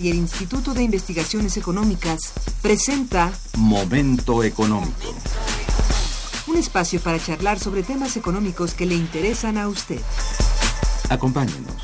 y el Instituto de Investigaciones Económicas presenta Momento Económico. Un espacio para charlar sobre temas económicos que le interesan a usted. Acompáñenos.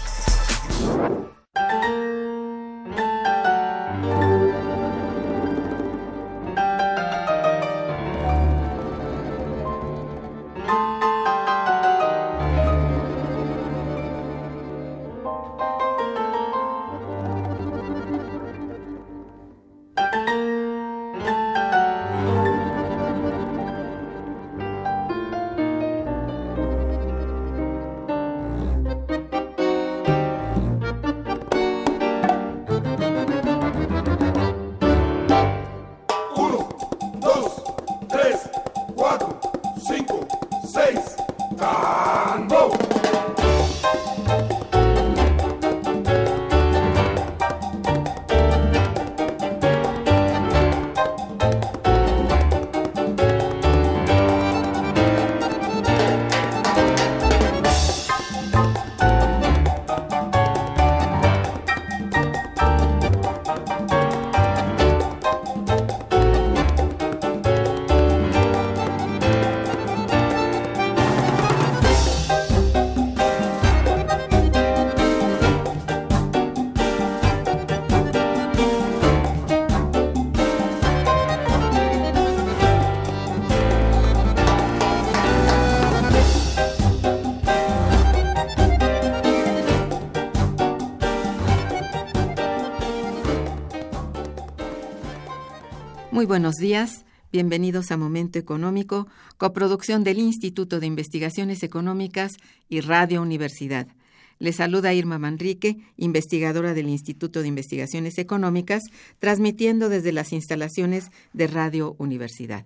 Muy buenos días. Bienvenidos a Momento Económico, coproducción del Instituto de Investigaciones Económicas y Radio Universidad. Les saluda Irma Manrique, investigadora del Instituto de Investigaciones Económicas, transmitiendo desde las instalaciones de Radio Universidad.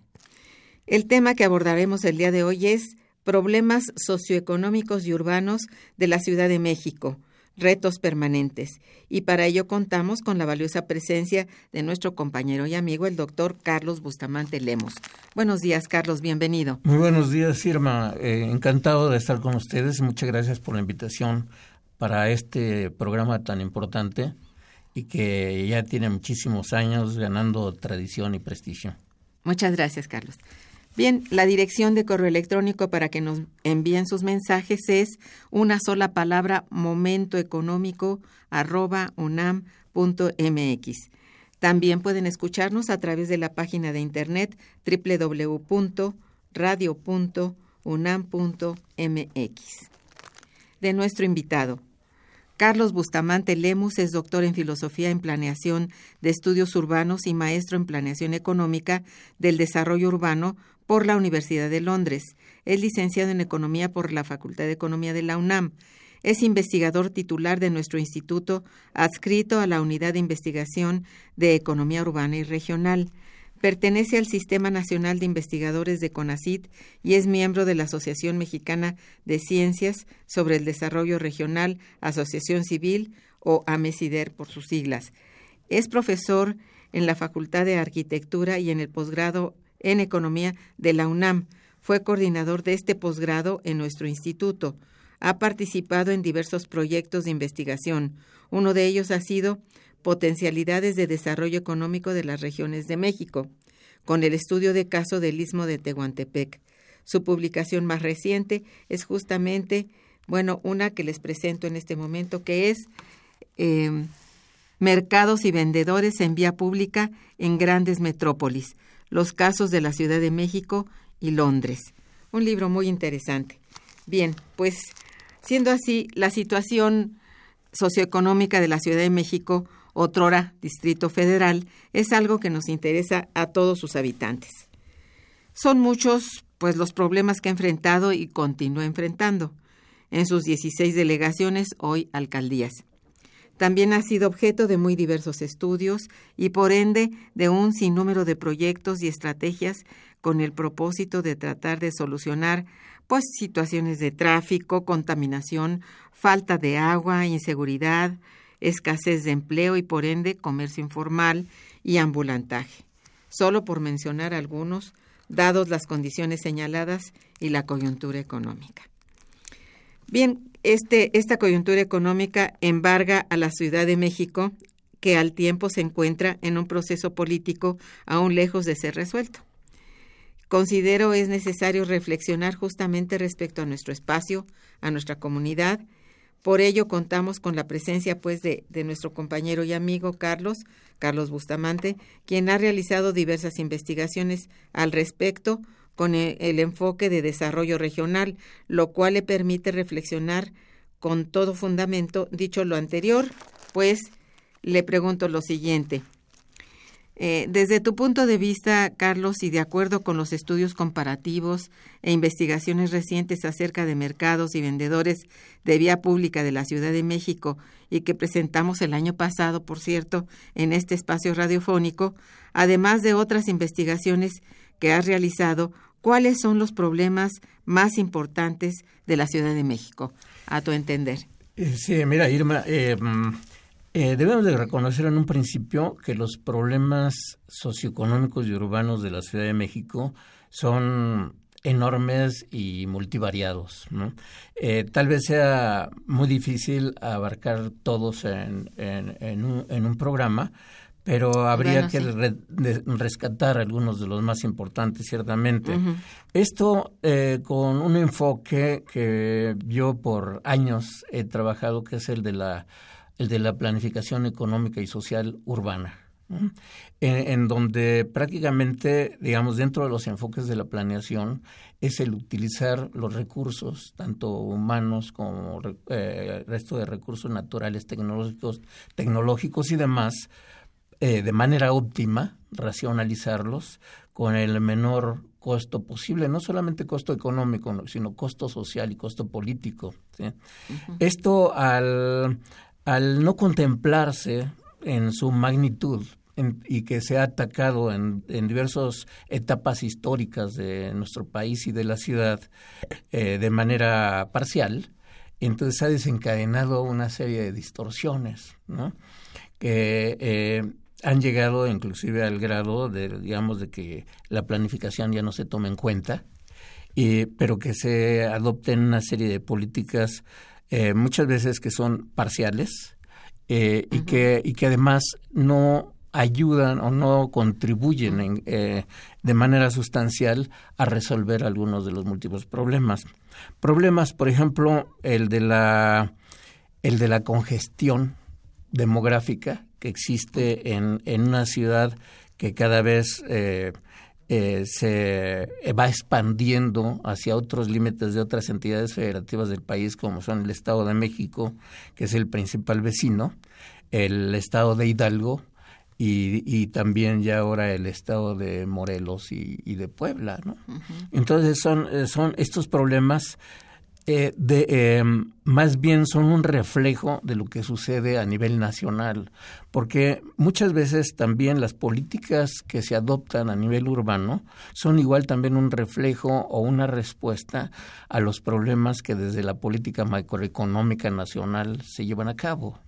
El tema que abordaremos el día de hoy es problemas socioeconómicos y urbanos de la Ciudad de México, retos permanentes. Y para ello contamos con la valiosa presencia de nuestro compañero y amigo, el doctor Carlos Bustamante Lemos. Buenos días, Carlos, bienvenido. Muy buenos días, Irma. Eh, encantado de estar con ustedes. Muchas gracias por la invitación para este programa tan importante y que ya tiene muchísimos años ganando tradición y prestigio. Muchas gracias, Carlos. Bien, la dirección de correo electrónico para que nos envíen sus mensajes es una sola palabra momentoeconómico arroba unam.mx. También pueden escucharnos a través de la página de internet www.radio.unam.mx. De nuestro invitado. Carlos Bustamante Lemus es doctor en Filosofía en Planeación de Estudios Urbanos y maestro en Planeación Económica del Desarrollo Urbano por la Universidad de Londres. Es licenciado en Economía por la Facultad de Economía de la UNAM. Es investigador titular de nuestro instituto, adscrito a la Unidad de Investigación de Economía Urbana y Regional. Pertenece al Sistema Nacional de Investigadores de CONACIT y es miembro de la Asociación Mexicana de Ciencias sobre el Desarrollo Regional, Asociación Civil o AMESIDER por sus siglas. Es profesor en la Facultad de Arquitectura y en el posgrado en Economía de la UNAM. Fue coordinador de este posgrado en nuestro instituto. Ha participado en diversos proyectos de investigación. Uno de ellos ha sido potencialidades de desarrollo económico de las regiones de México, con el estudio de caso del istmo de Tehuantepec. Su publicación más reciente es justamente, bueno, una que les presento en este momento, que es em, Mercados y vendedores en vía pública en grandes metrópolis, los casos de la Ciudad de México y Londres. Un libro muy interesante. Bien, pues siendo así, la situación socioeconómica de la Ciudad de México otrora Distrito Federal, es algo que nos interesa a todos sus habitantes. Son muchos, pues, los problemas que ha enfrentado y continúa enfrentando en sus 16 delegaciones, hoy alcaldías. También ha sido objeto de muy diversos estudios y por ende de un sinnúmero de proyectos y estrategias con el propósito de tratar de solucionar pues situaciones de tráfico, contaminación, falta de agua, inseguridad, escasez de empleo y por ende comercio informal y ambulantaje. Solo por mencionar algunos, dados las condiciones señaladas y la coyuntura económica. Bien, este, esta coyuntura económica embarga a la Ciudad de México, que al tiempo se encuentra en un proceso político aún lejos de ser resuelto. Considero es necesario reflexionar justamente respecto a nuestro espacio, a nuestra comunidad. Por ello contamos con la presencia pues de, de nuestro compañero y amigo Carlos, Carlos Bustamante, quien ha realizado diversas investigaciones al respecto, con el, enfoque de desarrollo regional, lo cual le permite reflexionar con todo fundamento. Dicho lo anterior, pues le pregunto lo siguiente. Eh, desde tu punto de vista, Carlos, y de acuerdo con los estudios comparativos e investigaciones recientes acerca de mercados y vendedores de vía pública de la Ciudad de México y que presentamos el año pasado, por cierto, en este espacio radiofónico, además de otras investigaciones que has realizado, ¿cuáles son los problemas más importantes de la Ciudad de México, a tu entender? Eh, sí, mira, Irma, eh, mm, eh, debemos de reconocer en un principio que los problemas socioeconómicos y urbanos de la Ciudad de México son enormes y multivariados. tal vez sea muy difícil abarcar todos en un programa, pero habría que rescatar algunos de los más importantes, ciertamente. Esto eh, con un enfoque que yo por años he trabajado, que es el de la, el de la planificación económica y social urbana. En, donde prácticamente, digamos, dentro de los enfoques de la planeación es el utilizar los recursos, tanto humanos como el eh, resto de recursos naturales, tecnológicos, tecnológicos y demás, eh, de manera óptima, racionalizarlos con el menor costo posible, no solamente costo económico, sino costo social y costo político. Esto al, al no contemplarse en su magnitud y que se ha atacado en, en diversas etapas históricas de nuestro país y de la ciudad eh, de manera parcial, entonces ha desencadenado una serie de distorsiones, ¿no? que eh, han llegado inclusive al grado de, digamos, de que la planificación ya no se tome en cuenta, pero que se adopten una serie de políticas eh, muchas veces que son parciales eh, y, que, y que además no ayudan o no contribuyen eh, de manera sustancial a resolver algunos de los múltiples problemas. Problemas, por ejemplo, el de la, el de la congestión demográfica que existe en, en una ciudad que cada vez eh, eh, se va expandiendo hacia otros límites de otras entidades federativas del país, como son el Estado de México, que es el principal vecino, el Estado de Hidalgo y, y también ya ahora el Estado de Morelos y, y de Puebla. ¿no? Entonces son, eh, son estos problemas eh, de, eh, más bien son un reflejo de lo que sucede a nivel nacional, porque muchas veces también las políticas que se adoptan a nivel urbano son igual también un reflejo o una respuesta a los problemas que desde la política macroeconómica nacional se llevan a cabo.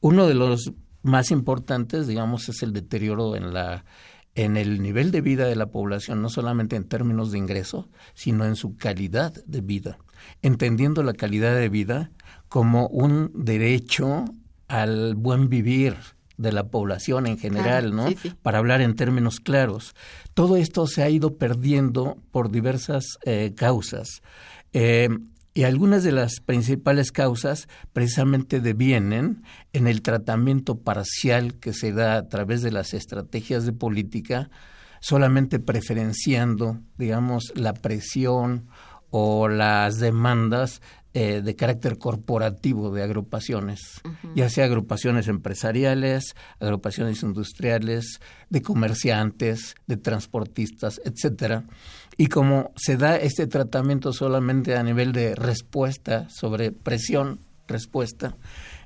Uno de los más importantes, digamos, es el deterioro en la en el nivel de vida de la población, no solamente en términos de ingreso, sino en su calidad de vida, entendiendo la calidad de vida como un derecho al buen vivir de la población en general, ¿no? Para hablar en términos claros. Todo esto se ha ido perdiendo por diversas eh, causas. Eh, y algunas de las principales causas precisamente devienen en el tratamiento parcial que se da a través de las estrategias de política, solamente preferenciando, digamos, la presión o las demandas eh, de carácter corporativo de agrupaciones, ya sea agrupaciones empresariales, agrupaciones industriales, de comerciantes, de transportistas, etcétera. Y como se da este tratamiento solamente a nivel de respuesta sobre presión, respuesta,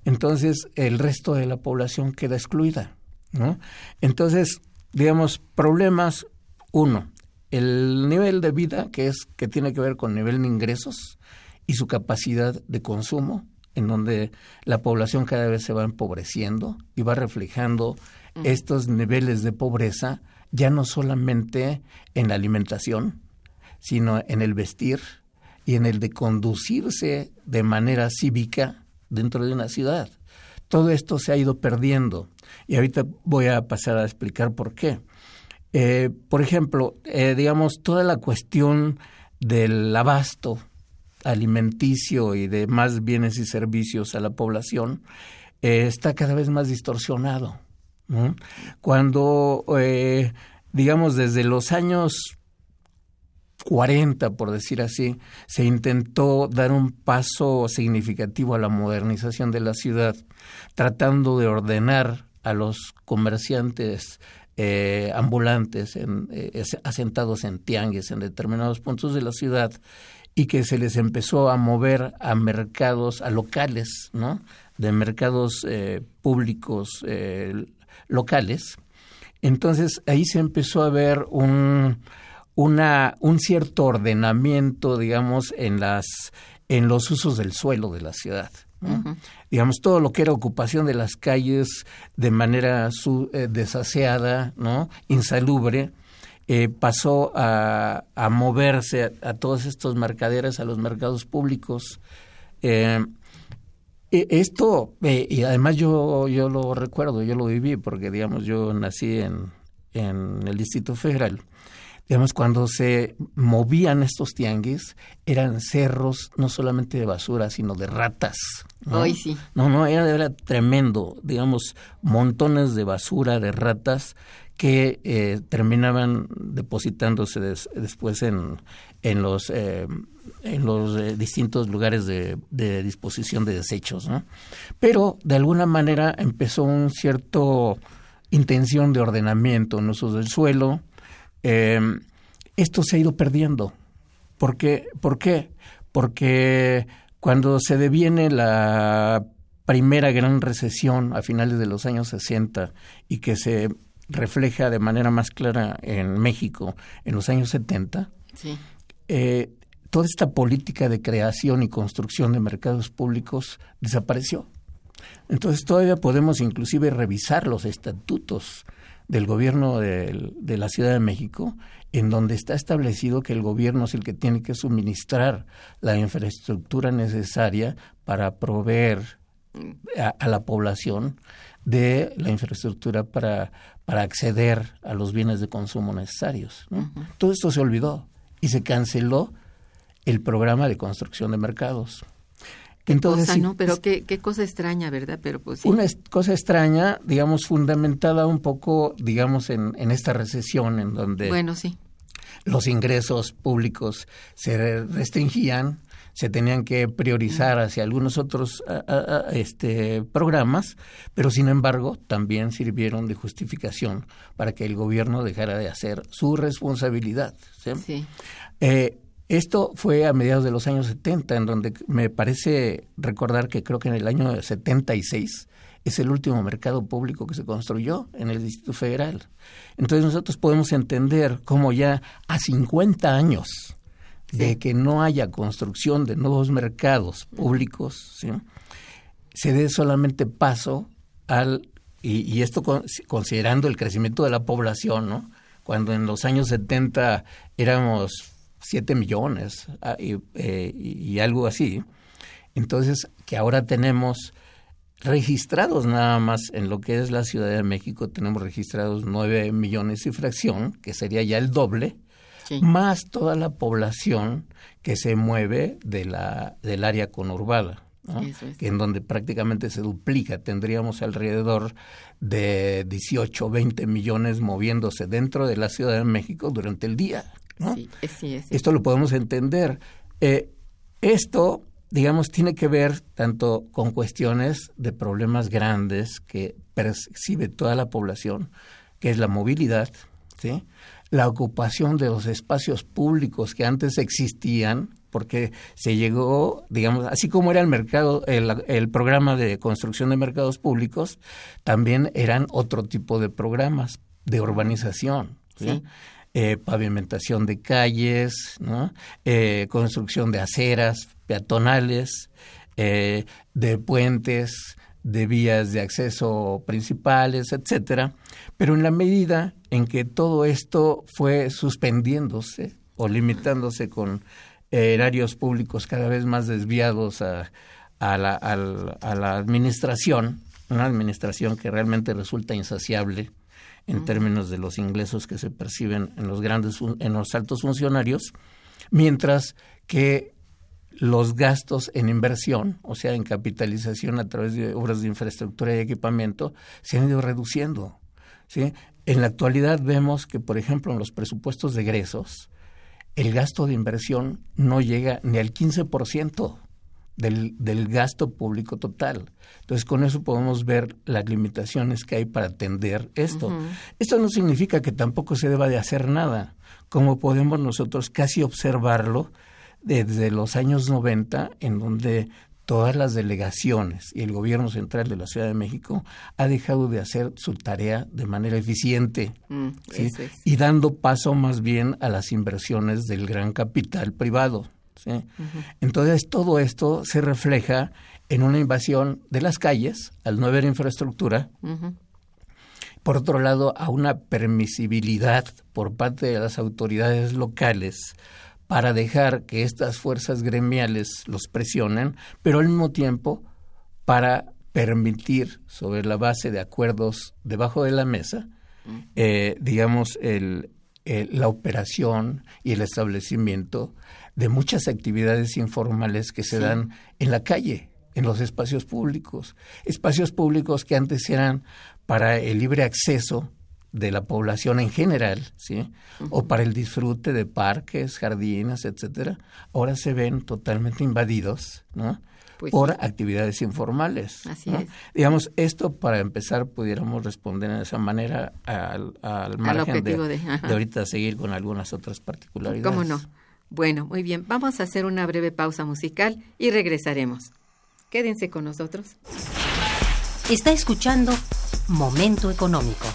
entonces el resto de la población queda excluida. ¿no? Entonces, digamos, problemas, uno, el nivel de vida que es que tiene que ver con el nivel de ingresos y su capacidad de consumo, en donde la población cada vez se va empobreciendo y va reflejando estos niveles de pobreza ya no solamente en la alimentación, sino en el vestir y en el de conducirse de manera cívica dentro de una ciudad. Todo esto se ha ido perdiendo y ahorita voy a pasar a explicar por qué. Eh, por ejemplo, eh, digamos, toda la cuestión del abasto alimenticio y de más bienes y servicios a la población eh, está cada vez más distorsionado. Cuando, digamos, desde los años 40, por decir así, se intentó dar un paso significativo a la modernización de la ciudad, tratando de ordenar a los comerciantes eh, ambulantes eh, asentados en tianguis en determinados puntos de la ciudad y que se les empezó a mover a mercados, a locales, ¿no? De mercados eh, públicos locales. Entonces ahí se empezó a ver un, una, un cierto ordenamiento, digamos, en las en los usos del suelo de la ciudad digamos, todo lo que era ocupación de las calles de manera su, eh, desaseada, ¿no? insalubre, eh, pasó a, a moverse a, todos estos mercaderes, a los mercados públicos. Eh, e, esto, y además yo, yo lo recuerdo, yo lo viví, porque digamos, yo nací en, en el Distrito Federal digamos, cuando se movían estos tianguis, eran cerros no solamente de basura, sino de ratas. ¿no? sí. No, no, era, tremendo, digamos, montones de basura, de ratas que eh, terminaban depositándose después en, en los, eh, en los eh, distintos lugares de, de, disposición de desechos. ¿no? Pero de alguna manera empezó un cierto intención de ordenamiento en usos del suelo, eh, esto se ha ido perdiendo. ¿Por qué? ¿Por qué? Porque cuando se deviene la primera gran recesión a finales de los años 60 y que se refleja de manera más clara en México en los años 70, eh, toda esta política de creación y construcción de mercados públicos desapareció. Entonces todavía podemos inclusive revisar los estatutos del gobierno de, la Ciudad de México, en donde está establecido que el gobierno es el que tiene que suministrar la infraestructura necesaria para proveer a, la población de la infraestructura para, para acceder a los bienes de consumo necesarios. Todo esto se olvidó y se canceló el programa de construcción de mercados. Entonces, ¿no? Pero qué, qué cosa extraña, ¿verdad? Pero pues Una cosa extraña, digamos, fundamentada un poco, digamos, en, en esta recesión en donde... Bueno, sí. Los ingresos públicos se restringían, se tenían que priorizar hacia algunos otros este, programas, pero sin embargo también sirvieron de justificación para que el gobierno dejara de hacer su responsabilidad. ¿sí? sí. Eh, esto fue a mediados de los años 70, en donde me parece recordar que creo que en el año 76 es el último mercado público que se construyó en el Distrito Federal. Entonces nosotros podemos entender cómo ya a 50 años de que no haya construcción de nuevos mercados públicos, se dé solamente paso al, y, y, esto considerando el crecimiento de la población, ¿no? cuando en los años 70 éramos 7 millones ah, eh, y, algo así. Entonces, que ahora tenemos registrados nada más en lo que es la Ciudad de México, tenemos registrados 9 millones y fracción, que sería ya el doble, más toda la población que se mueve de la, del área conurbada. que en donde prácticamente se duplica, tendríamos alrededor de 18, 20 millones moviéndose dentro de la Ciudad de México durante el día. Esto lo podemos entender. Eh, esto, digamos, tiene que ver tanto con cuestiones de problemas grandes que percibe toda la población, que es la movilidad, ¿sí? La ocupación de los espacios públicos que antes existían, porque se llegó, digamos, así como era el mercado, el, programa de construcción de mercados públicos, también eran otro tipo de programas de urbanización. Eh, pavimentación de calles, eh, construcción de aceras peatonales, eh, de puentes, de vías de acceso principales, etcétera. Pero en la medida en que todo esto fue suspendiéndose o limitándose con erarios públicos cada vez más desviados a, la, a la administración, una administración que realmente resulta insaciable, en términos de los ingresos que se perciben en los grandes en los altos funcionarios, mientras que los gastos en inversión, o sea, en capitalización a través de obras de infraestructura y equipamiento, se han ido reduciendo. ¿sí? En la actualidad vemos que, por ejemplo, en los presupuestos de egresos, el gasto de inversión no llega ni al 15% del, del gasto público total. Entonces, con eso podemos ver las limitaciones que hay para atender esto. Esto no significa que tampoco se deba de hacer nada, como podemos nosotros casi observarlo desde los años 90, en donde todas las delegaciones y el gobierno central de la Ciudad de México ha dejado de hacer su tarea de manera eficiente mm, y dando paso más bien a las inversiones del gran capital privado. Entonces, todo esto se refleja en una invasión de las calles, al no haber infraestructura, por otro lado, a una permisibilidad por parte de las autoridades locales para dejar que estas fuerzas gremiales los presionen, pero al mismo tiempo para permitir, sobre la base de acuerdos debajo de la mesa, eh, digamos, el, la operación y el establecimiento de muchas actividades informales que se dan en la calle, en los espacios públicos. Espacios públicos que antes eran para el libre acceso de la población en general, ¿sí? O para el disfrute de parques, jardines, etcétera, ahora se ven totalmente invadidos, ¿no? Pues por actividades informales. Así es. Digamos, esto para empezar pudiéramos responder de esa manera al, al margen de, de, de, ahorita seguir con algunas otras particularidades. ¿Cómo no? Bueno, muy bien, vamos a hacer una breve pausa musical y regresaremos. Quédense con nosotros. Está escuchando Momento Económico.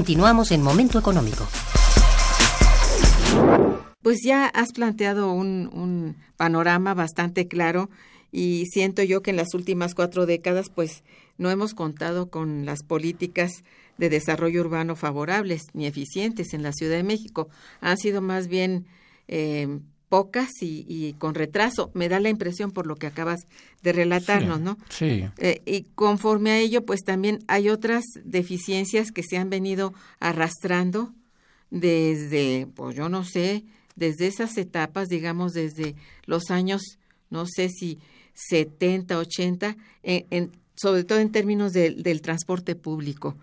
Continuamos en Momento Económico. Pues ya has planteado un, panorama bastante claro y siento yo que en las últimas cuatro décadas pues no hemos contado con las políticas de desarrollo urbano favorables ni eficientes en la Ciudad de México. Han sido más bien eh, pocas y, con retraso. Me da la impresión por lo que acabas de relatarnos, ¿no? Sí. Eh, y conforme a ello, pues también hay otras deficiencias que se han venido arrastrando desde, pues yo no sé, desde esas etapas, digamos, desde los años, no sé si 70, 80, en, sobre todo en términos del transporte público.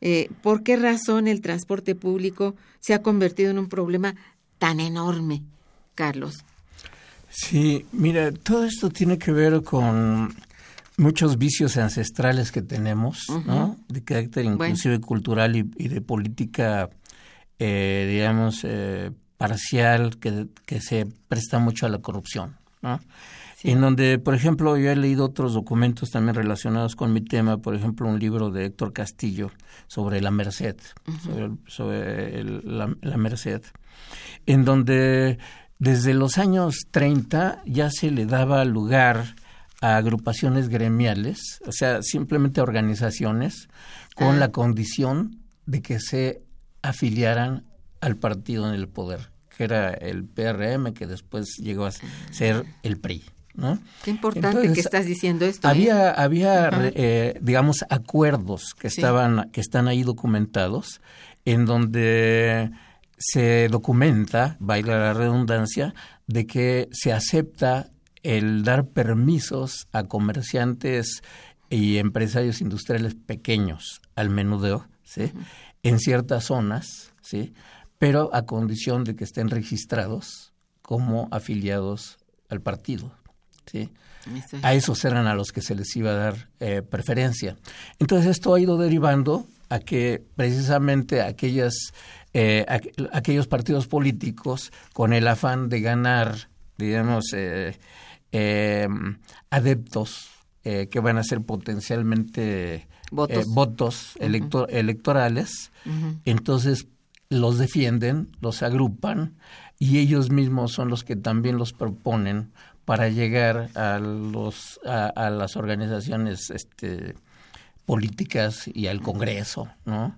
Eh, ¿Por qué razón el transporte público se ha convertido en un problema tan enorme, Carlos? Sí, mira, todo esto tiene que ver con muchos vicios ancestrales que tenemos, ¿no? De carácter inclusive cultural y, de política, eh, digamos, eh, parcial, que, que se presta mucho a la corrupción, ¿no? en donde, por ejemplo, yo he leído otros documentos también relacionados con mi tema, por ejemplo, un libro de Héctor Castillo sobre la Merced, sobre, la, Merced, en donde desde los años 30 ya se le daba lugar a agrupaciones gremiales, o sea, simplemente organizaciones con ah. la condición de que se afiliaran al partido en el poder, que era el PRM, que después llegó a ser el PRI. Qué importante que estás diciendo esto. ¿eh? Había, había eh, digamos, acuerdos que, estaban, que están ahí documentados, en donde se documenta, baila la redundancia, de que se acepta el dar permisos a comerciantes y empresarios industriales pequeños al menudeo, ¿sí? En ciertas zonas, ¿sí? Pero a condición de que estén registrados como afiliados al partido. ¿sí? A esos eran a los que se les iba a dar eh, preferencia. Entonces esto ha ido derivando a que precisamente aquellas, eh, aquellos partidos políticos con el afán de ganar, digamos, eh, adeptos que van a ser potencialmente votos, electorales, entonces los defienden, los agrupan y ellos mismos son los que también los proponen para llegar a los a, las organizaciones este políticas y al Congreso, ¿no?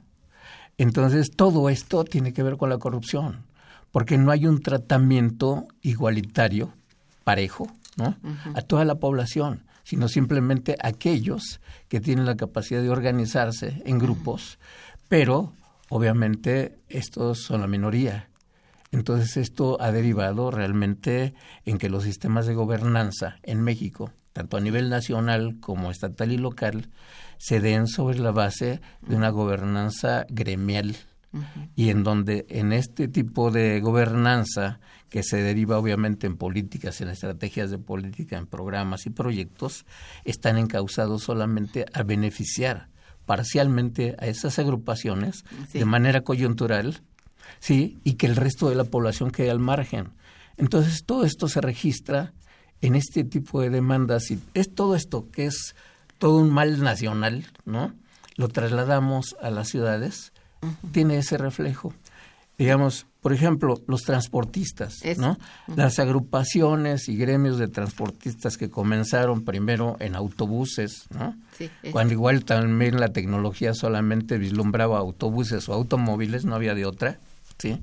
Entonces todo esto tiene que ver con la corrupción, porque no hay un tratamiento igualitario, parejo, ¿no? A toda la población, sino simplemente aquellos que tienen la capacidad de organizarse en grupos, pero obviamente estos son la minoría entonces esto ha derivado realmente en que los sistemas de gobernanza en México, tanto a nivel nacional como estatal y local, se den sobre la base de una gobernanza gremial y en donde en este tipo de gobernanza que se deriva obviamente en políticas, en estrategias de política, en programas y proyectos, están encausados solamente a beneficiar parcialmente a esas agrupaciones de manera coyuntural ¿sí? Y que el resto de la población quede al margen. Entonces, todo esto se registra en este tipo de demandas y es todo esto que es todo un mal nacional, ¿no? Lo trasladamos a las ciudades, tiene ese reflejo. Digamos, por ejemplo, los transportistas, ¿no? Las agrupaciones y gremios de transportistas que comenzaron primero en autobuses, ¿no? Cuando igual también la tecnología solamente vislumbraba autobuses o automóviles, no había de otra. ¿sí?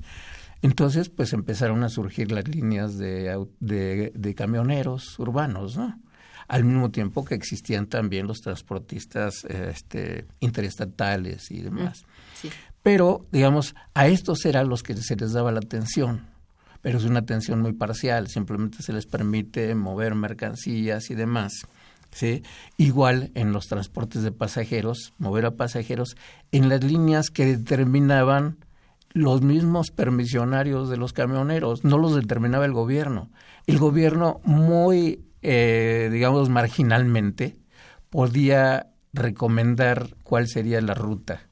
Entonces, pues empezaron a surgir las líneas de, de, camioneros urbanos, ¿no? Al mismo tiempo que existían también los transportistas este, interestatales y demás. Mm, pero, digamos, a estos eran los que se les daba la atención, pero es una atención muy parcial, simplemente se les permite mover mercancías y demás. ¿sí? Igual en los transportes de pasajeros, mover a pasajeros en las líneas que determinaban los mismos permisionarios de los camioneros, no los determinaba el gobierno. El gobierno muy, eh, digamos, marginalmente podía recomendar cuál sería la ruta.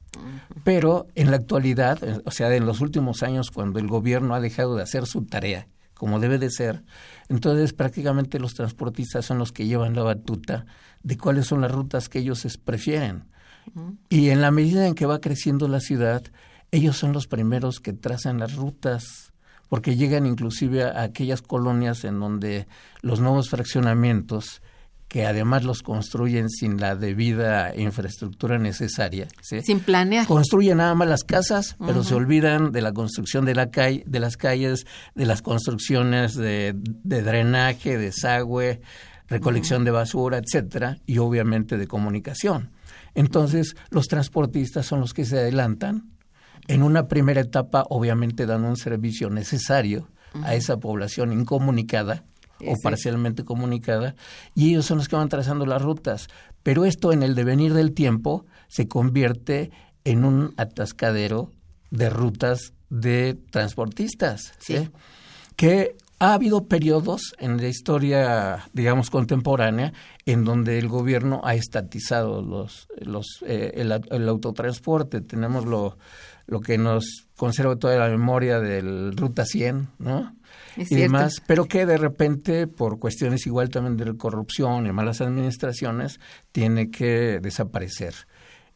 Pero en la actualidad, o sea, en los últimos años, cuando el gobierno ha dejado de hacer su tarea, como debe de ser, entonces prácticamente los transportistas son los que llevan la batuta de cuáles son las rutas que ellos prefieren. Y en la medida en que va creciendo la ciudad, ellos son los primeros que trazan las rutas, porque llegan inclusive a aquellas colonias en donde los nuevos fraccionamientos que además los construyen sin la debida infraestructura necesaria. Sin planear. Construyen nada más las casas, pero se olvidan de la construcción de, la calle, de las calles, de las construcciones de, drenaje, desagüe, recolección de basura, etcétera, y obviamente de comunicación. Entonces, los transportistas son los que se adelantan. En una primera etapa, obviamente, dan un servicio necesario a esa población incomunicada o parcialmente comunicada, y ellos son los que van trazando las rutas. Pero esto en el devenir del tiempo se convierte en un atascadero de rutas de transportistas, ¿sí? que ha habido periodos en la historia, digamos, contemporánea en donde el gobierno ha estatizado los, los, eh, el, autotransporte. Tenemos lo, lo que nos conserva toda la memoria del Ruta 100, ¿no? y demás, pero que de repente, por cuestiones igual también de corrupción y malas administraciones, tiene que desaparecer.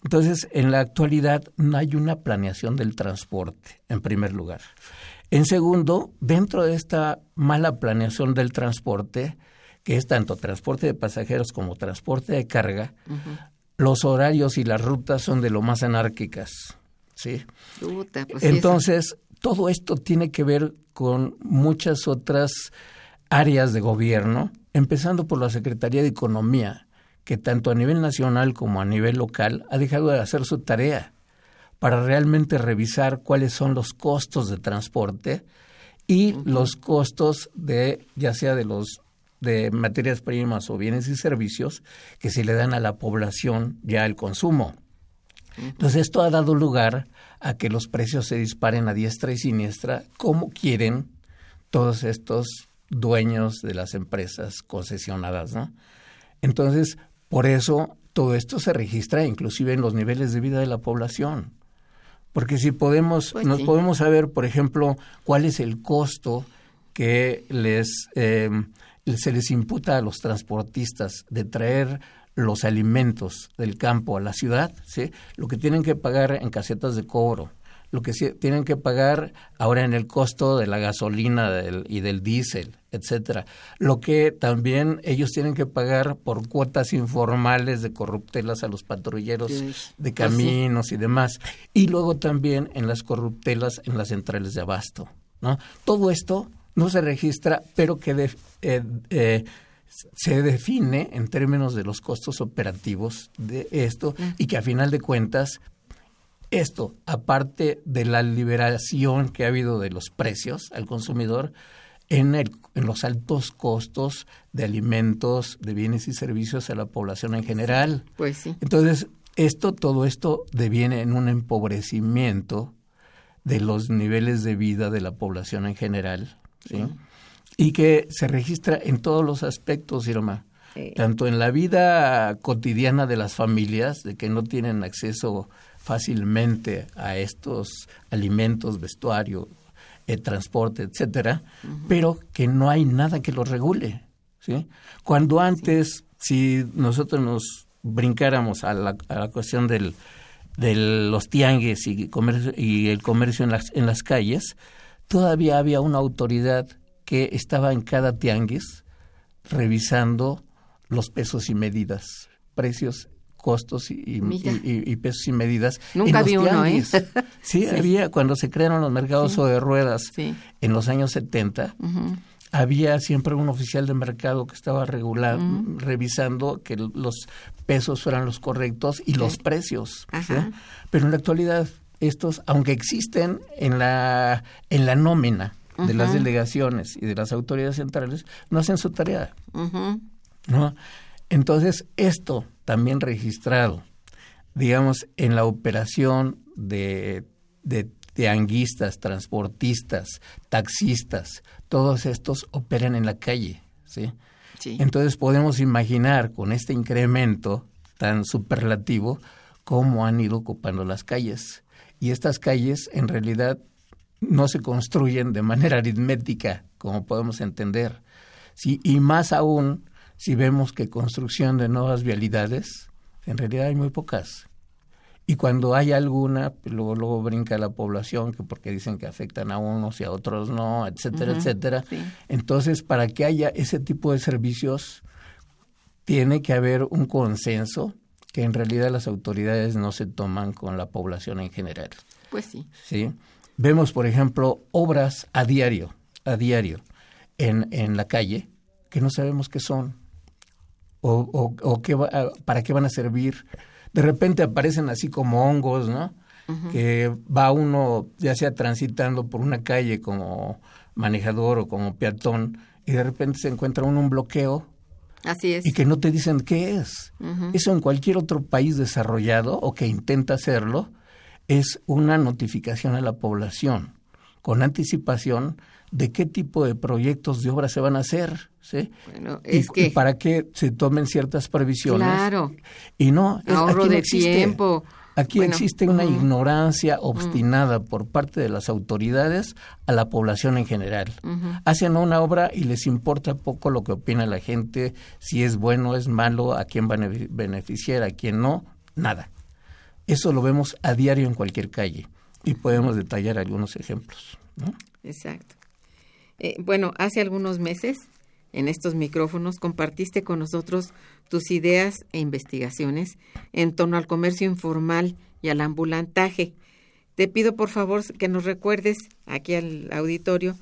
Entonces, en la actualidad no hay una planeación del transporte, en primer lugar. En segundo, dentro de esta mala planeación del transporte, que es tanto transporte de pasajeros como transporte de carga, los horarios y las rutas son de lo más anárquicas. ¿sí? Pues Entonces, todo esto tiene que ver con muchas otras áreas de gobierno, empezando por la Secretaría de Economía, que tanto a nivel nacional como a nivel local ha dejado de hacer su tarea para realmente revisar cuáles son los costos de transporte y los costos de ya sea de los de materias primas o bienes y servicios que se le dan a la población ya el consumo. Entonces esto ha dado lugar a que los precios se disparen a diestra y siniestra como quieren todos estos dueños de las empresas concesionadas, ¿no? Entonces, por eso todo esto se registra inclusive en los niveles de vida de la población. Porque si podemos, pues nos podemos saber, por ejemplo, cuál es el costo que les eh, se les imputa a los transportistas de traer los alimentos del campo a la ciudad, ¿sí? lo que tienen que pagar en casetas de cobro, lo que tienen que pagar ahora en el costo de la gasolina y del diésel, etcétera. Lo que también ellos tienen que pagar por cuotas informales de corruptelas a los patrulleros de caminos y demás. Y luego también en las corruptelas en las centrales de abasto. ¿no? Todo esto no se registra, pero que de, eh, eh, se define en términos de los costos operativos de esto y que a final de cuentas esto, aparte de la liberación que ha habido de los precios al consumidor, en, el, en los altos costos de alimentos, de bienes y servicios a la población en general. Pues sí. Entonces, esto, todo esto deviene en un empobrecimiento de los niveles de vida de la población en general. ¿sí? y que se registra en todos los aspectos, Irma. Tanto en la vida cotidiana de las familias, de que no tienen acceso fácilmente a estos alimentos, vestuario, eh, transporte, etcétera, pero que no hay nada que los regule. ¿sí? Cuando antes, si nosotros nos brincáramos a la, a la cuestión del, de los tianguis y, comercio, y el comercio en las, en las calles, todavía había una autoridad que estaba en cada tianguis revisando los pesos y medidas, precios, costos y, pesos y medidas. Nunca vi uno, ¿eh? sí, había, cuando se crearon los mercados de ruedas en los años 70, había siempre un oficial de mercado que estaba regular, revisando que los pesos fueran los correctos y los precios. Pero en la actualidad, estos, aunque existen en la, en la nómina, de las delegaciones y de las autoridades centrales no hacen su tarea. ¿no? Entonces, esto también registrado, digamos, en la operación de, de, anguistas, transportistas, taxistas, todos estos operan en la calle. ¿sí? Entonces podemos imaginar con este incremento tan superlativo cómo han ido ocupando las calles. Y estas calles en realidad no se construyen de manera aritmética, como podemos entender. Sí, y más aún si vemos que construcción de nuevas vialidades, en realidad hay muy pocas. y cuando hay alguna, pues, luego, luego brinca la población, que porque dicen que afectan a unos y a otros no, etcétera, etcétera. Entonces, para que haya ese tipo de servicios, tiene que haber un consenso que en realidad las autoridades no se toman con la población en general. Pues sí. Sí. Vemos, por ejemplo, obras a diario, a diario, en, en la calle, que no sabemos qué son, o, o, o qué para qué van a servir. De repente aparecen así como hongos, ¿no? Que va uno ya sea transitando por una calle como manejador o como peatón y de repente se encuentra uno un bloqueo Así es. y que no te dicen qué es. Eso en cualquier otro país desarrollado o que intenta hacerlo es una notificación a la población con anticipación de qué tipo de proyectos de obra se van a hacer, ¿sí? Bueno, y, es que y para que se tomen ciertas previsiones. Claro. Y no, es- ahorro aquí no de existe. tiempo. Aquí Bueno, existe una ujú. ignorancia obstinada por parte de las autoridades a la población en general. Hacen una obra y les importa poco lo que opina la gente, si es bueno, es malo, a quién van a benefi- beneficiar, a quién no, nada. Eso lo vemos a diario en cualquier calle y podemos detallar algunos ejemplos. ¿no? Exacto. Eh, bueno, hace algunos meses en estos micrófonos compartiste con nosotros tus ideas e investigaciones en torno al comercio informal y al ambulantaje. Te pido por favor que nos recuerdes aquí al auditorio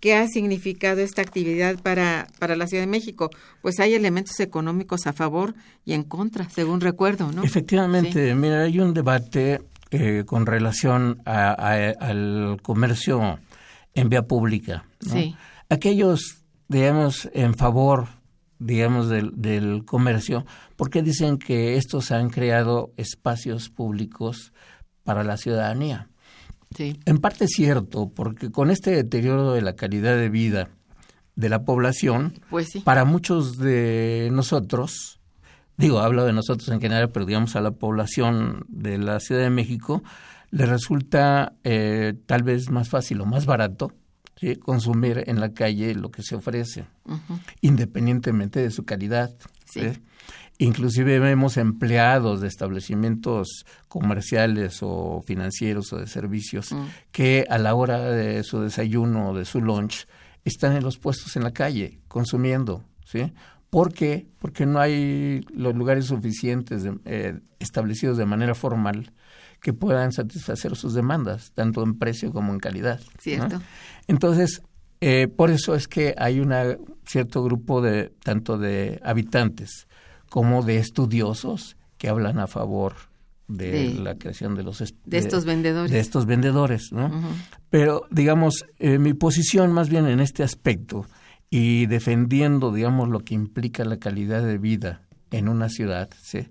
qué ha significado esta actividad para, para la Ciudad de México. Pues hay elementos económicos a favor y en contra, según recuerdo, ¿no? Efectivamente, mira, hay un debate eh, con relación a- a- al comercio en vía pública. ¿no? Sí. Aquellos, digamos, en favor, digamos, del, del comercio, porque dicen que estos han creado espacios públicos para la ciudadanía. Sí. En parte es cierto, porque con este deterioro de la calidad de vida de la población, Pues sí. para muchos de nosotros, digo, hablo de nosotros en general, pero digamos a la población de la Ciudad de México, le resulta eh, tal vez más fácil o más barato ¿sí? consumir en la calle lo que se ofrece, independientemente de su calidad. Sí. ¿sí? Inclusive vemos empleados de establecimientos comerciales o financieros o de servicios Mm. que a la hora de su desayuno o de su lunch están en los puestos en la calle consumiendo, ¿sí? ¿Por qué? Porque no hay los lugares suficientes de- eh, establecidos de manera formal que puedan satisfacer sus demandas, tanto en precio como en calidad. ¿no? Cierto. Entonces, eh, por eso es que hay un cierto grupo de tanto de habitantes como de estudiosos que hablan a favor de, De- la creación de los est- de estos vendedores. de estos vendedores, ¿no? Pero digamos, eh, mi posición más bien en este aspecto y defendiendo, digamos, lo que implica la calidad de vida en una ciudad, ¿sí?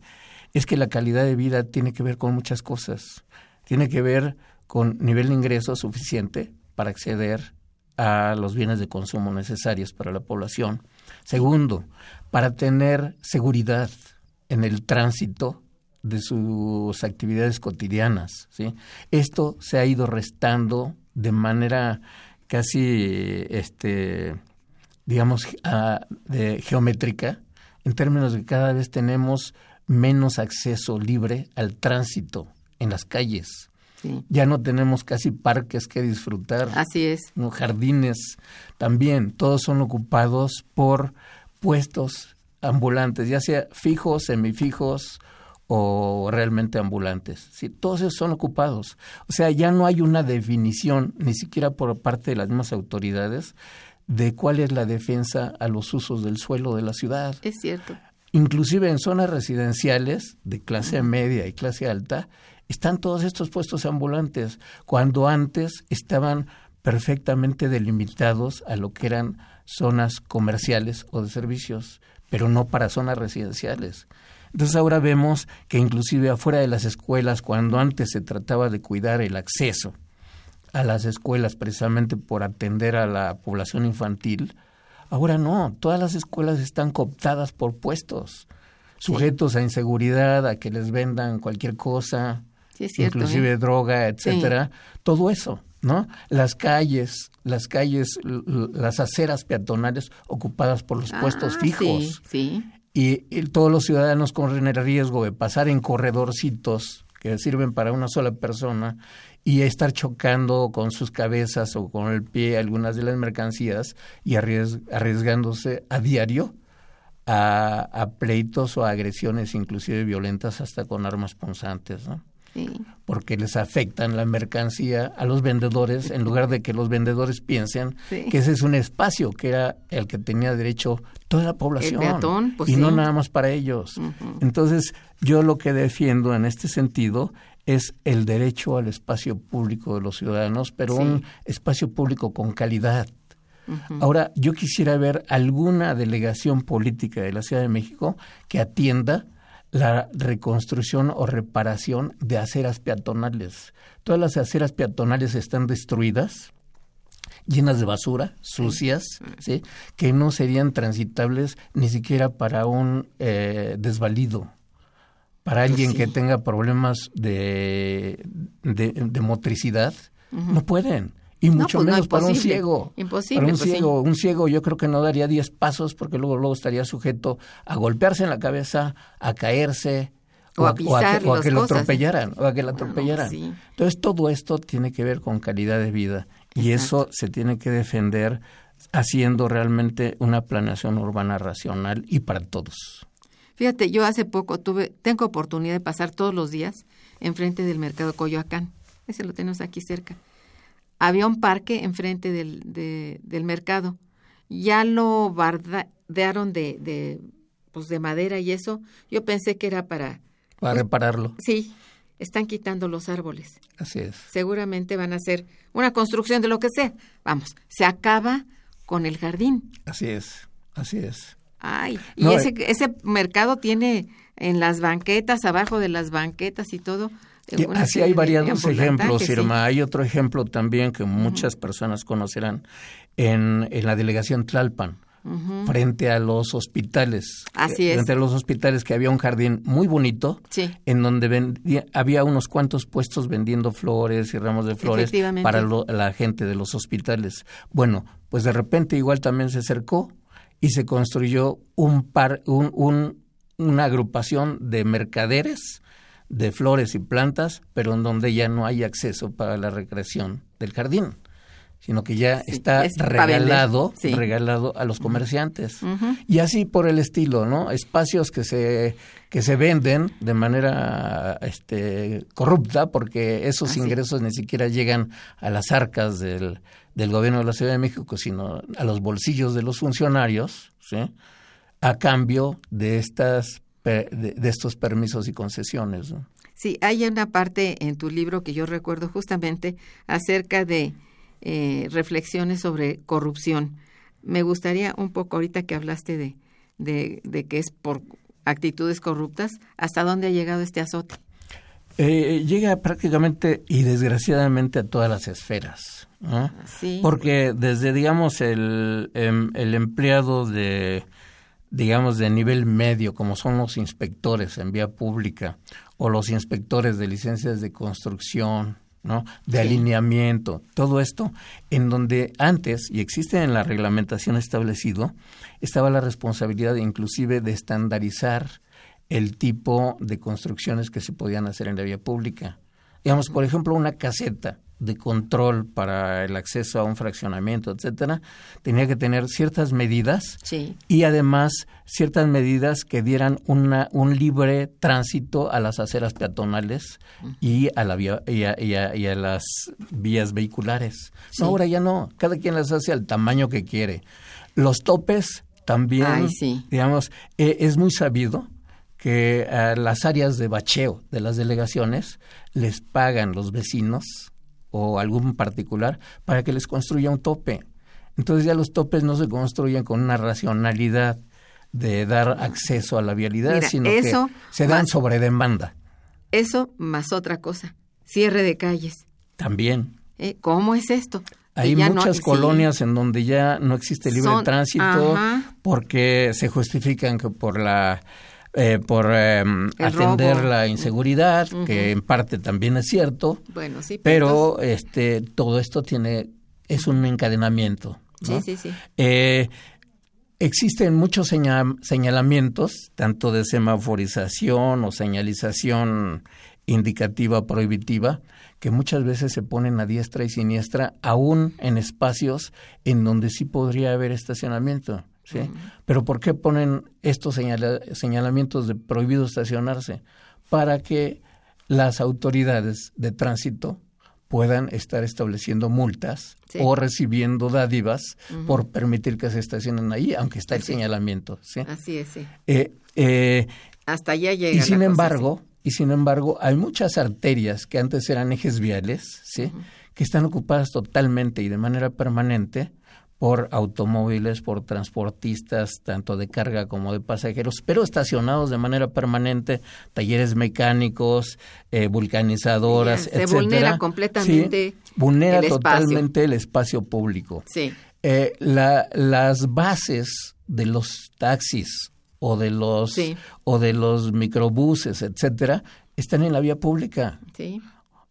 Es que la calidad de vida tiene que ver con muchas cosas. Tiene que ver con nivel de ingreso suficiente para acceder a los bienes de consumo necesarios para la población. Segundo, para tener seguridad en el tránsito de sus actividades cotidianas. ¿sí? Esto se ha ido restando de manera casi, este, digamos, ah, geométrica, en términos de que cada vez tenemos menos acceso libre al tránsito en las calles. Sí. Ya no tenemos casi parques que disfrutar. Así es. ¿no? jardines también, todos son ocupados por puestos ambulantes, ya sea fijos, semifijos o realmente ambulantes. Sí, todos esos son ocupados. O sea, ya no hay una definición, ni siquiera por parte de las mismas autoridades, de cuál es la defensa a los usos del suelo de la ciudad Es cierto. Inclusive en zonas residenciales de clase media y clase alta, están todos estos puestos ambulantes, cuando antes estaban perfectamente delimitados a lo que eran zonas comerciales o de servicios, pero no para zonas residenciales. Entonces ahora vemos que inclusive afuera de las escuelas, cuando antes se trataba de cuidar el acceso a las escuelas precisamente por atender a la población infantil, ahora no, todas las escuelas están cooptadas por puestos, sujetos a inseguridad, a que les vendan cualquier cosa, Sí, es cierto. inclusive ¿eh? droga, etcétera, todo eso, ¿no? Las calles, las calles, las aceras peatonales ocupadas por los puestos Ah, fijos Sí, sí. y, y todos los ciudadanos corren el riesgo de pasar en corredorcitos que sirven para una sola persona y estar chocando con sus cabezas o con el pie algunas de las mercancías y arriesgándose a diario a, a, pleitos o agresiones inclusive violentas hasta con armas punzantes, ¿no? porque les afectan la mercancía a los vendedores en lugar de que los vendedores piensen que ese es un espacio que era el que tenía derecho toda la población pues y no nada más para ellos. Entonces, yo lo que defiendo en este sentido es el derecho al espacio público de los ciudadanos, pero un espacio público con calidad. Ahora, yo quisiera ver alguna delegación política de la Ciudad de México que atienda la reconstrucción o reparación de aceras peatonales. Todas las aceras peatonales están destruidas, llenas de basura, sucias, ¿sí? que no serían transitables ni siquiera para un eh, desvalido, para pues alguien que tenga problemas de, de, motricidad, no pueden y mucho pues menos para un ciego. Imposible. Para un pues ciego, un ciego yo creo que no daría 10 pasos porque luego luego estaría sujeto a golpearse en la cabeza, a caerse o, a, pisar o a, que, lo ¿eh? atropellaran, o a que lo atropellaran. Entonces todo esto tiene que ver con calidad de vida y eso se tiene que defender haciendo realmente una planeación urbana racional y para todos. Fíjate, yo hace poco tuve tengo oportunidad de pasar todos los días enfrente del mercado Coyoacán. Ese lo tenemos aquí cerca había un parque enfrente del, del mercado. Ya lo bardearon de, de, pues de madera y eso. Yo pensé que era para... Para pues, repararlo. Sí, están quitando los árboles. Así es. Seguramente van a hacer una construcción de lo que sea. Vamos, se acaba con el jardín. Así es, así es. Ay, y ese, eh, ese mercado tiene en las banquetas, abajo de las banquetas y todo, así hay variados ejemplos, Irma. Hay otro ejemplo también que muchas personas conocerán en, en la delegación Tlalpan. frente a los hospitales. Así es. Frente a los hospitales que había un jardín muy bonito, en donde había unos cuantos puestos vendiendo flores y ramos de flores para la gente de los hospitales. Bueno, pues de repente igual también se acercó y se construyó un par, un, un, una agrupación de mercaderes de flores y plantas, pero en donde ya no hay acceso para la recreación del jardín, sino que ya está regalado, regalado a los comerciantes. Y así por el estilo, ¿no? Espacios que se que se venden de manera este corrupta porque esos ingresos ni siquiera llegan a las arcas del, del gobierno de la Ciudad de México, sino a los bolsillos de los funcionarios, ¿sí? A cambio de estas de, estos permisos y concesiones. Sí, hay una parte en tu libro que yo recuerdo justamente acerca de eh, reflexiones sobre corrupción. Me gustaría un poco, ahorita que hablaste de, de, que es por actitudes corruptas, ¿hasta dónde ha llegado este azote? Eh, llega prácticamente y desgraciadamente a todas las esferas. Porque desde, digamos, el, em, el empleado de digamos, de nivel medio, como son los inspectores en vía pública o los inspectores de licencias de construcción, ¿no? de alineamiento, todo esto, en donde antes, y existe en la reglamentación establecido, estaba la responsabilidad inclusive de estandarizar el tipo de construcciones que se podían hacer en la vía pública. Digamos, por ejemplo, una caseta de control para el acceso a un fraccionamiento, etcétera, tenía que tener ciertas medidas y además ciertas medidas que dieran una, un libre tránsito a las aceras peatonales y a la vía, y, a, las vías vehiculares. ahora ya no, cada quien las hace al tamaño que quiere. Los topes también, digamos, e, es muy sabido que a las áreas de bacheo de las delegaciones les pagan los vecinos o algún particular para que les construya un tope. Entonces ya los topes no se construyen con una racionalidad de dar acceso a la vialidad, sino que se dan sobre demanda. Eso más otra cosa, cierre de calles. También. ¿Eh? ¿Cómo es esto? Hay muchas colonias en donde ya no existe libre tránsito porque se justifican que por la eh, por em, atender la inseguridad, que en parte también es cierto. Bueno, sí, pero, este todo esto tiene es un encadenamiento. Sí, sí, sí. Eh, existen muchos señalamientos, tanto de semaforización o señalización indicativa prohibitiva que muchas veces se ponen a diestra y siniestra, aún en espacios en donde sí podría haber estacionamiento. ¿Sí? Pero ¿por qué ponen estos señalamientos de prohibido estacionarse? Para que las autoridades de tránsito puedan estar estableciendo multas o recibiendo dádivas por permitir que se estacionen ahí, aunque está el señalamiento. ¿sí? Así es, sí. Eh, eh, Hasta allá llega. Y sin embargo, y sin embargo, hay muchas arterias que antes eran ejes viales, ¿sí? que están ocupadas totalmente y de manera permanente por automóviles, por transportistas, tanto de carga como de pasajeros, pero estacionados de manera permanente, talleres mecánicos, eh, vulcanizadoras, Se vulnera completamente. vulnera totalmente el espacio público. Sí. Eh, la, las bases de los taxis o de los o de los microbuses, etcétera, están en la vía pública. Sí.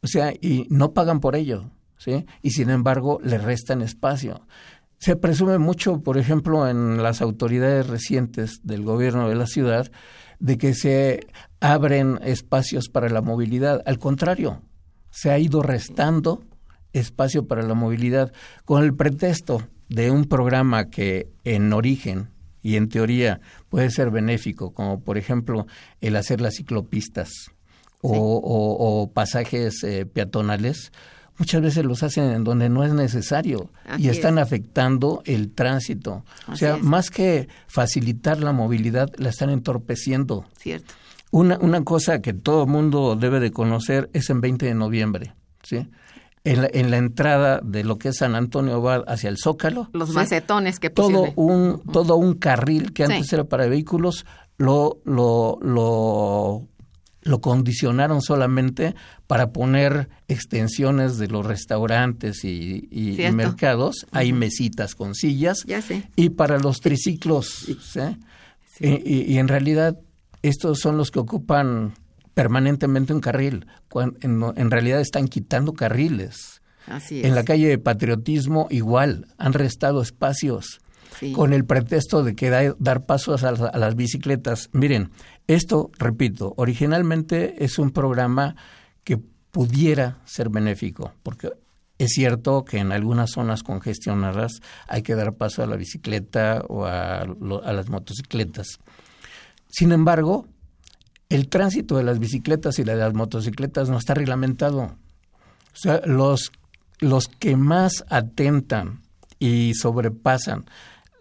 O sea, y no pagan por ello, ¿sí? Y sin embargo, le restan espacio. Se presume mucho, por ejemplo, en las autoridades recientes del gobierno de la ciudad, de que se abren espacios para la movilidad. Al contrario, se ha ido restando espacio para la movilidad con el pretexto de un programa que en origen y en teoría puede ser benéfico, como por ejemplo el hacer las ciclopistas o, pasajes eh, peatonales, muchas veces los hacen en donde no es necesario y están afectando el tránsito. o sea, más que facilitar la movilidad, la están entorpeciendo. Cierto. Una, una cosa que todo el mundo debe de conocer es en 20 de noviembre, ¿sí? En la, en la entrada de lo que es San Antonio va hacia el Zócalo. Los macetones que todo un Todo un carril que antes era para vehículos lo, lo, lo lo condicionaron solamente para poner extensiones de los restaurantes y, mercados. Hay mesitas con sillas. Y para los triciclos. Y, en realidad estos son los que ocupan permanentemente un carril. en, realidad están quitando carriles. En la calle de Patriotismo igual, han restado espacios. Con el pretexto de que dar pasos a, las bicicletas. Miren, esto, repito, originalmente es un programa que pudiera ser benéfico, porque es cierto que en algunas zonas congestionadas hay que dar paso a la bicicleta o a, las motocicletas. Sin embargo, el tránsito de las bicicletas y de las motocicletas no está reglamentado. O sea, los, los que más atentan y sobrepasan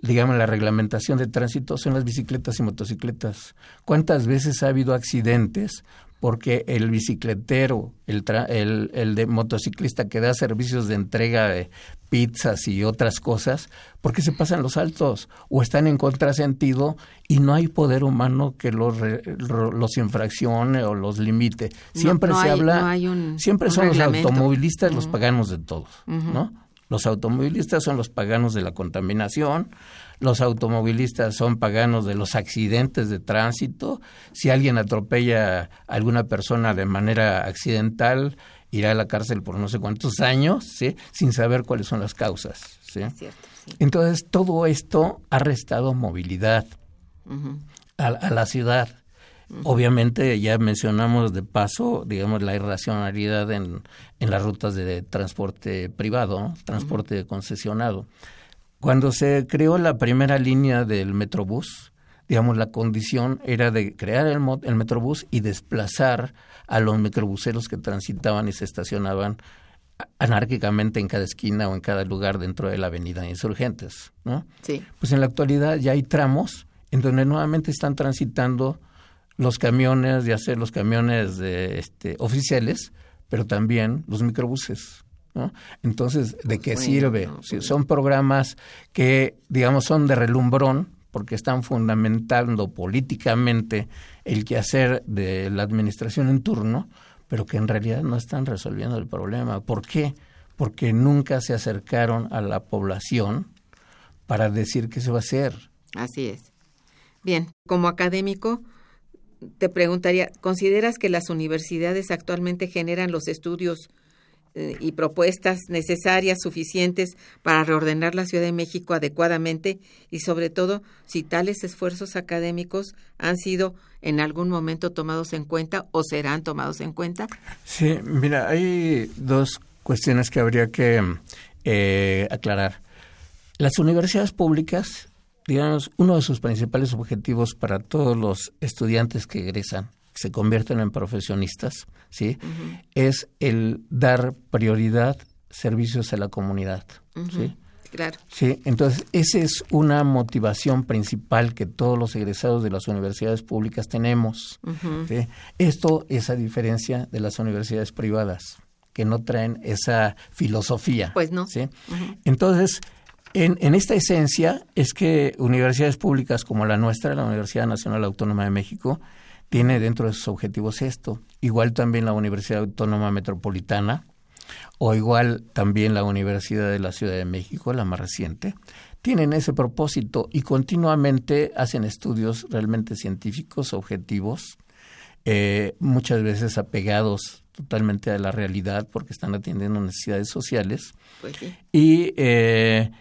digamos, la reglamentación de tránsito son las bicicletas y motocicletas. ¿Cuántas veces ha habido accidentes porque el bicicletero, el, el, el, de motociclista que da servicios de entrega de pizzas y otras cosas, porque se pasan los altos o están en contrasentido y no hay poder humano que los, los infraccione o los limite. Siempre se habla, siempre son los automovilistas los paganos de todos, ¿no? Los automovilistas son los paganos de la contaminación, los automovilistas son paganos de los accidentes de tránsito. Si alguien atropella a alguna persona de manera accidental, irá a la cárcel por no sé cuántos años, ¿sí? sin saber cuáles son las causas. ¿sí? Entonces, todo esto ha restado movilidad a, la ciudad. Obviamente ya mencionamos de paso, digamos, la irracionalidad en, en las rutas de transporte privado, transporte concesionado. Cuando se creó la primera línea del Metrobús, digamos, la condición era de crear el, el Metrobús y desplazar a los microbuseros que transitaban y se estacionaban anárquicamente en cada esquina o en cada lugar dentro de la avenida Insurgentes, ¿no? Sí. Pues en la actualidad ya hay tramos en donde nuevamente están transitando los camiones, ya sea los camiones de, este, oficiales, pero también los microbuses. ¿no? Entonces, ¿de qué sirve? Si son programas que, digamos, son de relumbrón, porque están fundamentando políticamente el quehacer de la administración en turno, pero que en realidad no están resolviendo el problema. ¿Por qué? Porque nunca se acercaron a la población para decir qué se va a hacer. Así es. Bien, como académico, te preguntaría, ¿consideras que las universidades actualmente generan los estudios eh, y propuestas necesarias, suficientes para reordenar la Ciudad de México adecuadamente y sobre todo si tales esfuerzos académicos han sido en algún momento tomados en cuenta o serán tomados en cuenta? Sí, mira, hay dos cuestiones que habría que eh, aclarar. Las universidades públicas, digamos, uno de sus principales objetivos para todos los estudiantes que egresan se convierten en profesionistas, ¿sí? Es el dar prioridad servicios a la comunidad, ¿sí? Claro. Sí, entonces esa es una motivación principal que todos los egresados de las universidades públicas tenemos. Esto es a diferencia de las universidades privadas, que no traen esa filosofía. Pues no. ¿sí? Entonces, en, en, esta esencia es que universidades públicas como la nuestra, la Universidad Nacional Autónoma de México, tiene dentro de sus objetivos esto. Igual también la Universidad Autónoma Metropolitana o igual también la Universidad de la Ciudad de México, la más reciente, tienen ese propósito y continuamente hacen estudios realmente científicos, objetivos, eh, muchas veces apegados totalmente a la realidad porque están atendiendo necesidades sociales. Pues sí. Y eh,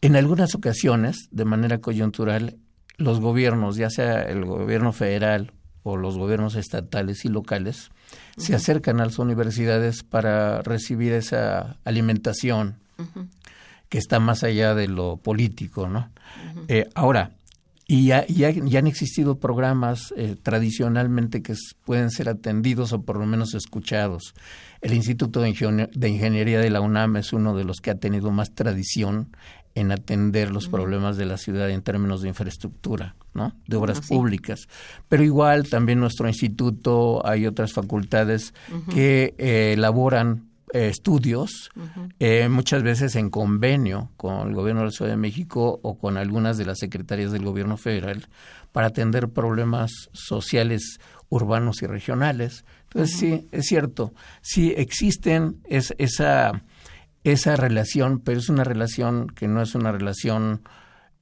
en algunas ocasiones, de manera coyuntural, los gobiernos, ya sea el gobierno federal o los gobiernos estatales y locales se acercan a las universidades para recibir esa alimentación que está más allá de lo político, ¿no? Eh, ahora, y ya, ya, han existido programas eh, tradicionalmente que pueden ser atendidos o por lo menos escuchados. El Instituto de Ingeniería de la UNAM es uno de los que ha tenido más tradición en atender los problemas de la ciudad en términos de infraestructura, ¿no? De obras públicas. Pero igual también nuestro instituto, hay otras facultades que eh, elaboran eh, estudios, eh, muchas veces en convenio con el gobierno de la Ciudad de México o con algunas de las secretarias del gobierno federal para atender problemas sociales urbanos y regionales. Entonces, sí, es cierto, sí existen es, esa esa relación, pero es una relación que no es una relación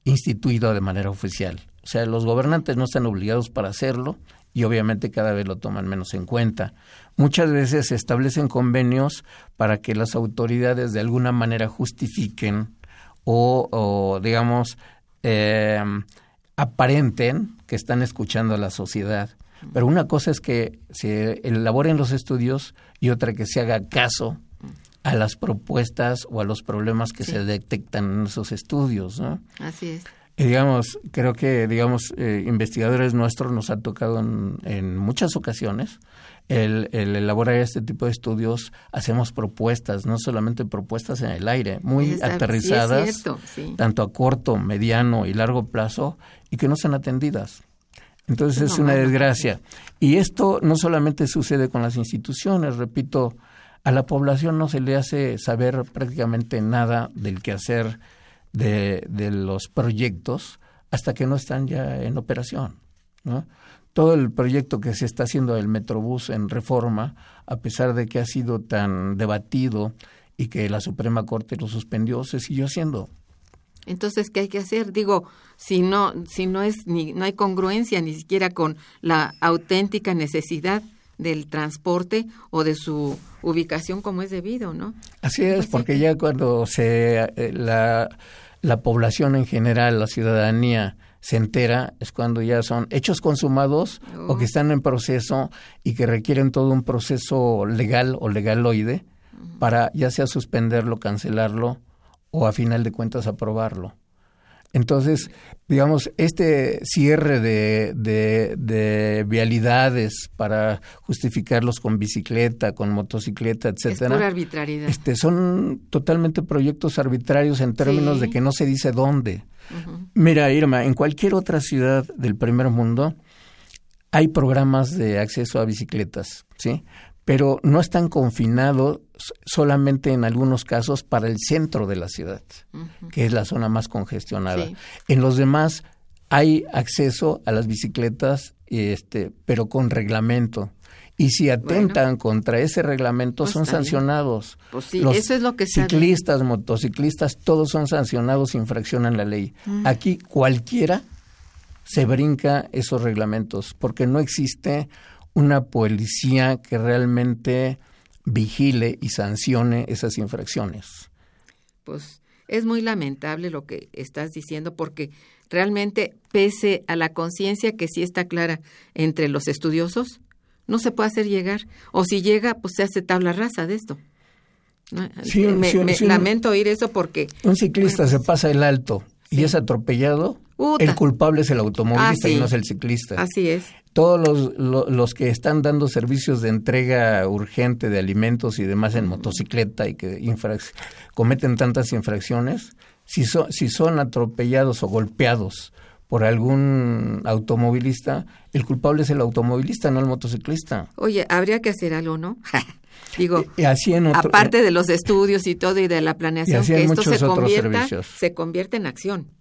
instituida de manera oficial. O sea, los gobernantes no están obligados para hacerlo y obviamente cada vez lo toman menos en cuenta. Muchas veces se establecen convenios para que las autoridades de alguna manera justifiquen o, digamos, eh, aparenten que están escuchando a la sociedad. Pero una cosa es que se elaboren los estudios y otra que se haga caso a las propuestas o a los problemas que se detectan en esos estudios, ¿no? Así es. Y digamos, creo que, digamos, eh, investigadores nuestros nos ha tocado en, muchas ocasiones el, elaborar este tipo de estudios. Hacemos propuestas, no solamente propuestas en el aire, muy aterrizadas, tanto a corto, mediano y largo plazo, y que no sean atendidas. Entonces es una desgracia. Y esto no solamente sucede con las instituciones, repito, a la población no se le hace saber prácticamente nada del quehacer de, de los proyectos hasta que no están ya en operación. ¿no? Todo el proyecto que se está haciendo del Metrobús en reforma, a pesar de que ha sido tan debatido y que la Suprema Corte lo suspendió, se siguió haciendo. Entonces, ¿qué hay que hacer? Digo, si no, si no es ni no hay congruencia ni siquiera con la auténtica necesidad del transporte o de su ubicación como es debido, ¿no? Así es, pues porque ya cuando se eh, la, la población en general, la ciudadanía se entera es cuando ya son hechos consumados o Oh. que están en proceso y que requieren todo un proceso legal o legaloide para ya sea suspenderlo, cancelarlo o a final de cuentas aprobarlo. Entonces, digamos, este cierre de, de, de vialidades para justificarlos con bicicleta, con motocicleta, Es etcétera, pura arbitrariedad. este, son totalmente proyectos arbitrarios en términos Sí. de que no se dice dónde. Mira, Irma, en cualquier otra ciudad del primer mundo hay programas de acceso a bicicletas, ¿sí? Pero no están confinados solamente en algunos casos para el centro de la ciudad, que es la zona más congestionada. Sí. En los demás hay acceso a las bicicletas, este, pero con reglamento. Y si atentan contra ese reglamento, Pues son sancionados. Pues sí, Los eso es lo que ciclistas, motociclistas, todos son sancionados si infraccionan la ley. Mm. Aquí cualquiera se brinca esos reglamentos porque no existe una policía que realmente vigile y sancione esas infracciones. Pues es muy lamentable lo que estás diciendo porque realmente, pese a la conciencia que sí está clara entre los estudiosos, no se puede hacer llegar. O si llega, pues se hace tabla rasa de esto. me, lamento oír eso porque... Un ciclista se pasa el alto y es atropellado, el culpable es el automovilista y ah, no es el ciclista. Así es. Todos los, los, que están dando servicios de entrega urgente de alimentos y demás en motocicleta y que cometen tantas infracciones, si, si son atropellados o golpeados por algún automovilista, el culpable es el automovilista, no el motociclista. Oye, habría que hacer algo, ¿no? Digo, aparte de los estudios y todo y de la planeación, que esto se convierta, se convierta en acción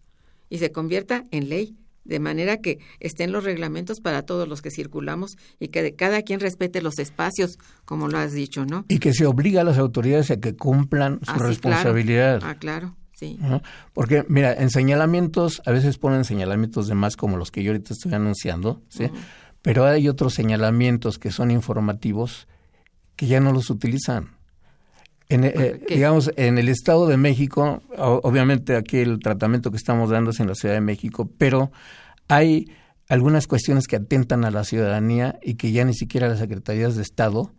y se convierta en ley, de manera que estén los reglamentos para todos los que circulamos y que cada quien respete los espacios, como lo has dicho, ¿no? Y que se obliga a las autoridades a que cumplan su ah, responsabilidad. Ah, claro. Sí. Porque, mira, en señalamientos, a veces ponen señalamientos de más como los que yo ahorita estoy anunciando, ¿sí? Pero hay otros señalamientos que son informativos que ya no los utilizan. En, eh, digamos, en el Estado de México, obviamente aquí el tratamiento que estamos dando es en la Ciudad de México, pero hay algunas cuestiones que atentan a la ciudadanía y que ya ni siquiera las secretarías de Estado,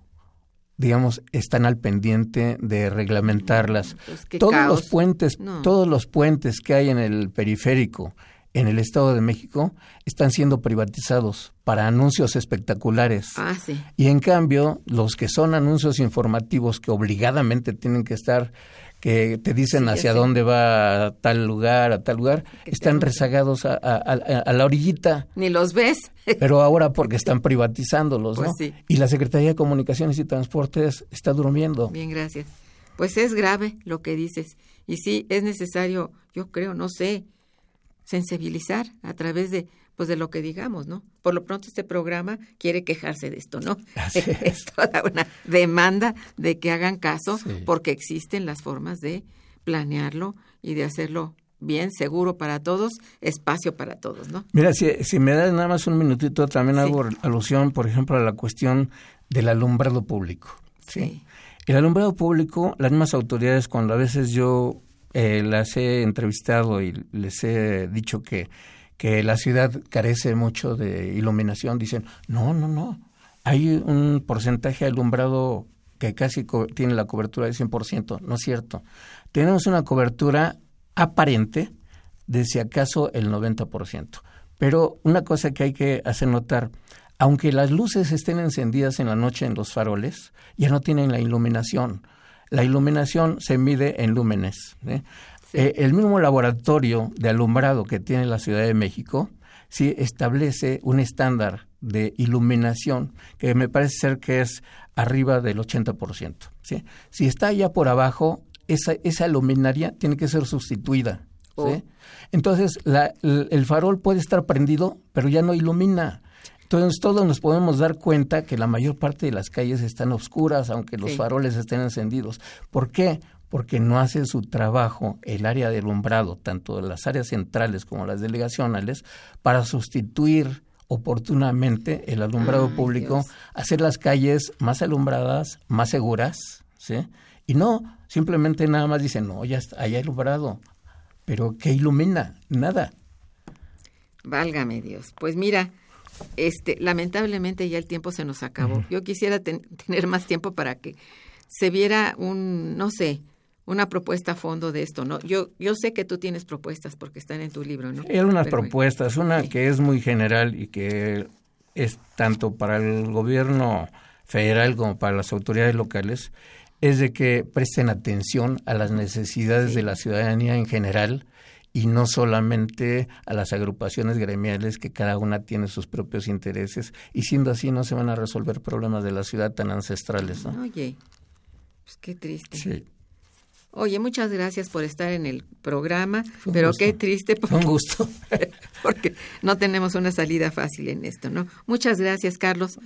digamos, están al pendiente de reglamentarlas. Pues todos los puentes, todos los puentes que hay en el periférico, en el Estado de México están siendo privatizados para anuncios espectaculares. Ah, sí. Y en cambio, los que son anuncios informativos que obligadamente tienen que estar, que te dicen hacia dónde va a tal lugar, a tal lugar, están rezagados a, la orillita. Ni los ves. Pero ahora porque están privatizándolos, pues ¿no? Sí. Y la Secretaría de Comunicaciones y Transportes está durmiendo. Bien, gracias. Pues es grave lo que dices. Y sí, es necesario, yo creo, no sé, sensibilizar a través de pues de lo que digamos, ¿no? Por lo pronto este programa quiere quejarse de esto, ¿no? es. toda una demanda de que hagan caso porque existen las formas de planearlo y de hacerlo bien, seguro para todos, espacio para todos, ¿no? Mira, si, si me das nada más un minutito, también hago alusión, por ejemplo, a la cuestión del alumbrado público. ¿sí? El alumbrado público, las mismas autoridades, cuando a veces yo eh, las he entrevistado y les he dicho que, que la ciudad carece mucho de iluminación, dicen, no, no, no, hay un porcentaje alumbrado que casi tiene la cobertura del 100%, no es cierto. Tenemos una cobertura aparente de si acaso el 90%. Pero una cosa que hay que hacer notar, aunque las luces estén encendidas en la noche en los faroles, ya no tienen la iluminación. La iluminación se mide en lúmenes. ¿eh? Eh, el mismo laboratorio de alumbrado que tiene la Ciudad de México sí establece un estándar de iluminación que me parece ser que es arriba del 80%. ¿sí? Si está ya por abajo, esa, esa luminaria tiene que ser sustituida. Oh. Entonces, el farol puede estar prendido, pero ya no ilumina. Entonces todos nos podemos dar cuenta que la mayor parte de las calles están oscuras, aunque los faroles estén encendidos. ¿Por qué? Porque no hace su trabajo el área de alumbrado, tanto las áreas centrales como las delegacionales, para sustituir oportunamente el alumbrado público, hacer las calles más alumbradas, más seguras, ¿sí? Y no, simplemente nada más dicen, no, ya está, hay alumbrado, pero ¿qué ilumina? Nada. Válgame Dios. Pues mira, este, lamentablemente ya el tiempo se nos acabó. Yo quisiera tener más tiempo para que se viera un, no sé, una propuesta a fondo de esto, ¿no? Yo, yo sé que tú tienes propuestas porque están en tu libro, ¿no? Hay algunas propuestas, una que es muy general y que es tanto para el gobierno federal como para las autoridades locales, es de que presten atención a las necesidades de la ciudadanía en general y no solamente a las agrupaciones gremiales que cada una tiene sus propios intereses y siendo así no se van a resolver problemas de la ciudad tan ancestrales. ¿no? Oye, pues qué triste. Sí. Oye, muchas gracias por estar en el programa, pero qué triste. Porque, un gusto. porque no tenemos una salida fácil en esto, ¿no? Muchas gracias, Carlos.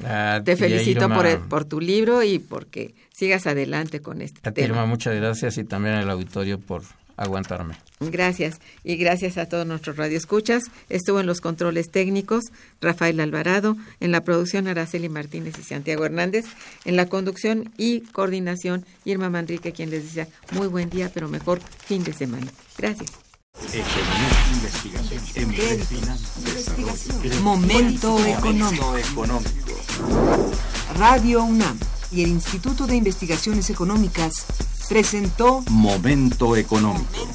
Te felicito por, por tu libro y porque sigas adelante con este tema. muchas gracias y también al auditorio por aguantarme. Gracias. Y gracias a todos nuestros radioescuchas. Estuvo en los controles técnicos Rafael Alvarado, en la producción Araceli Martínez y Santiago Hernández, en la conducción y coordinación Irma Manrique, quien les decía muy buen día, pero mejor fin de semana. Gracias. Momento económico. Radio UNAM y el Instituto de Investigaciones Económicas presentó Momento Económico.